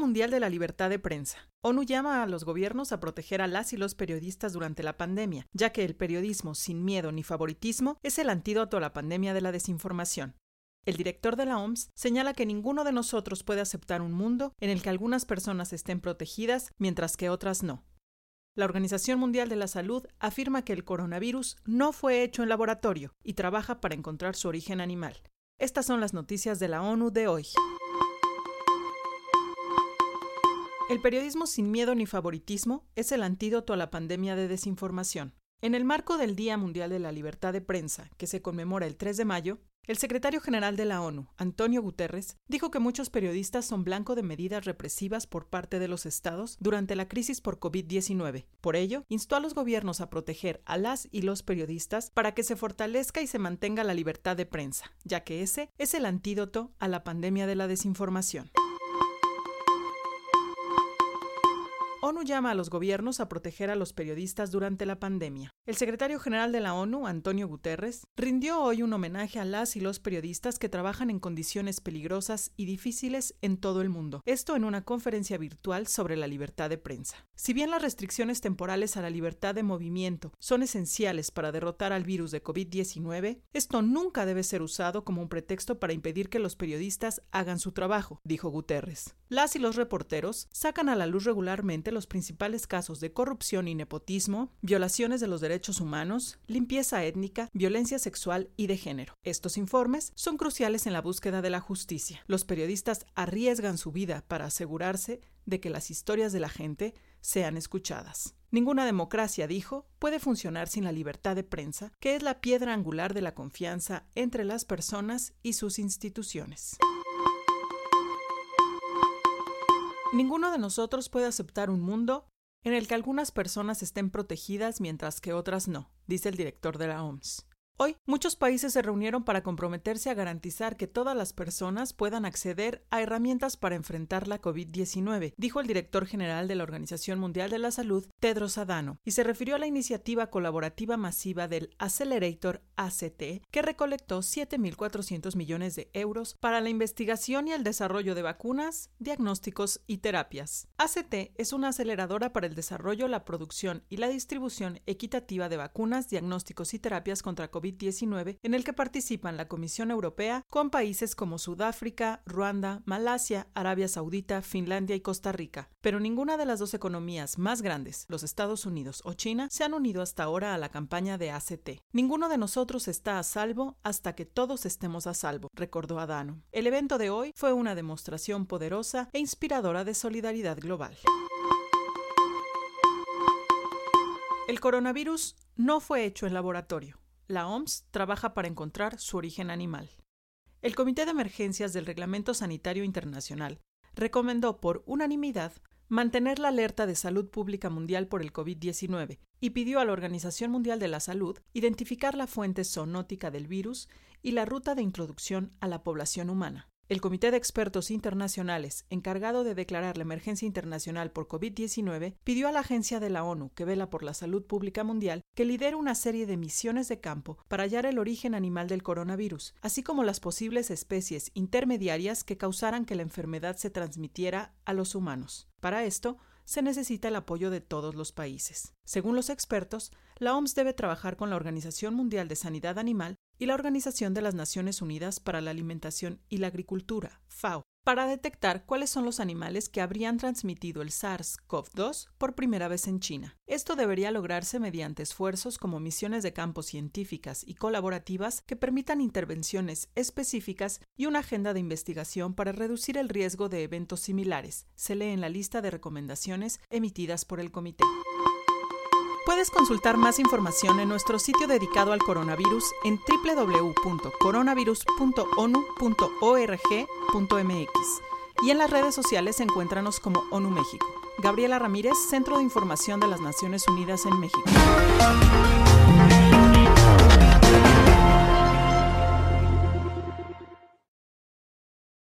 Mundial de la Libertad de Prensa. ONU llama a los gobiernos a proteger a las y los periodistas durante la pandemia, ya que el periodismo sin miedo ni favoritismo es el antídoto a la pandemia de la desinformación. El director de la OMS señala que ninguno de nosotros puede aceptar un mundo en el que algunas personas estén protegidas mientras que otras no. La Organización Mundial de la Salud afirma que el coronavirus no fue hecho en laboratorio y trabaja para encontrar su origen animal. Estas son las noticias de la ONU de hoy. El periodismo sin miedo ni favoritismo es el antídoto a la pandemia de desinformación. En el marco del Día Mundial de la Libertad de Prensa, que se conmemora el 3 de mayo, el secretario general de la ONU, Antonio Guterres, dijo que muchos periodistas son blanco de medidas represivas por parte de los estados durante la crisis por COVID-19. Por ello, instó a los gobiernos a proteger a las y los periodistas para que se fortalezca y se mantenga la libertad de prensa, ya que ese es el antídoto a la pandemia de la desinformación. Llama a los gobiernos a proteger a los periodistas durante la pandemia. El secretario general de la ONU, Antonio Guterres, rindió hoy un homenaje a las y los periodistas que trabajan en condiciones peligrosas y difíciles en todo el mundo. Esto en una conferencia virtual sobre la libertad de prensa. Si bien las restricciones temporales a la libertad de movimiento son esenciales para derrotar al virus de COVID-19, esto nunca debe ser usado como un pretexto para impedir que los periodistas hagan su trabajo, dijo Guterres. Las y los reporteros sacan a la luz regularmente los principales casos de corrupción y nepotismo, violaciones de los derechos humanos, limpieza étnica, violencia sexual y de género. Estos informes son cruciales en la búsqueda de la justicia. Los periodistas arriesgan su vida para asegurarse de que las historias de la gente sean escuchadas. Ninguna democracia, dijo, puede funcionar sin la libertad de prensa, que es la piedra angular de la confianza entre las personas y sus instituciones. Ninguno de nosotros puede aceptar un mundo en el que algunas personas estén protegidas mientras que otras no, dice el director de la OMS. Hoy, muchos países se reunieron para comprometerse a garantizar que todas las personas puedan acceder a herramientas para enfrentar la COVID-19, dijo el director general de la Organización Mundial de la Salud, Tedros Adhanom, y se refirió a la iniciativa colaborativa masiva del Accelerator ACT, que recolectó 7.400 millones de euros para la investigación y el desarrollo de vacunas, diagnósticos y terapias. ACT es una aceleradora para el desarrollo, la producción y la distribución equitativa de vacunas, diagnósticos y terapias contra COVID-19 19 en el que participan la Comisión Europea con países como Sudáfrica, Ruanda, Malasia, Arabia Saudita, Finlandia y Costa Rica. Pero ninguna de las dos economías más grandes, los Estados Unidos o China, se han unido hasta ahora a la campaña de ACT. Ninguno de nosotros está a salvo hasta que todos estemos a salvo, recordó Adano. El evento de hoy fue una demostración poderosa e inspiradora de solidaridad global. El coronavirus no fue hecho en laboratorio la OMS trabaja para encontrar su origen animal. El Comité de Emergencias del Reglamento Sanitario Internacional recomendó por unanimidad mantener la alerta de salud pública mundial por el COVID-19 y pidió a la Organización Mundial de la Salud identificar la fuente zoonótica del virus y la ruta de introducción a la población humana. El Comité de Expertos Internacionales, encargado de declarar la emergencia internacional por COVID-19, pidió a la Agencia de la ONU, que vela por la salud pública mundial, que lidere una serie de misiones de campo para hallar el origen animal del coronavirus, así como las posibles especies intermediarias que causaran que la enfermedad se transmitiera a los humanos. Para esto, se necesita el apoyo de todos los países. Según los expertos, la OMS debe trabajar con la Organización Mundial de Sanidad Animal y la Organización de las Naciones Unidas para la Alimentación y la Agricultura, FAO, para detectar cuáles son los animales que habrían transmitido el SARS-CoV-2 por primera vez en China. Esto debería lograrse mediante esfuerzos como misiones de campo científicas y colaborativas que permitan intervenciones específicas y una agenda de investigación para reducir el riesgo de eventos similares, se lee en la lista de recomendaciones emitidas por el comité. Puedes consultar más información en nuestro sitio dedicado al coronavirus en www.coronavirus.onu.org.mx y en las redes sociales encuéntranos como ONU México. Gabriela Ramírez, Centro de Información de las Naciones Unidas en México.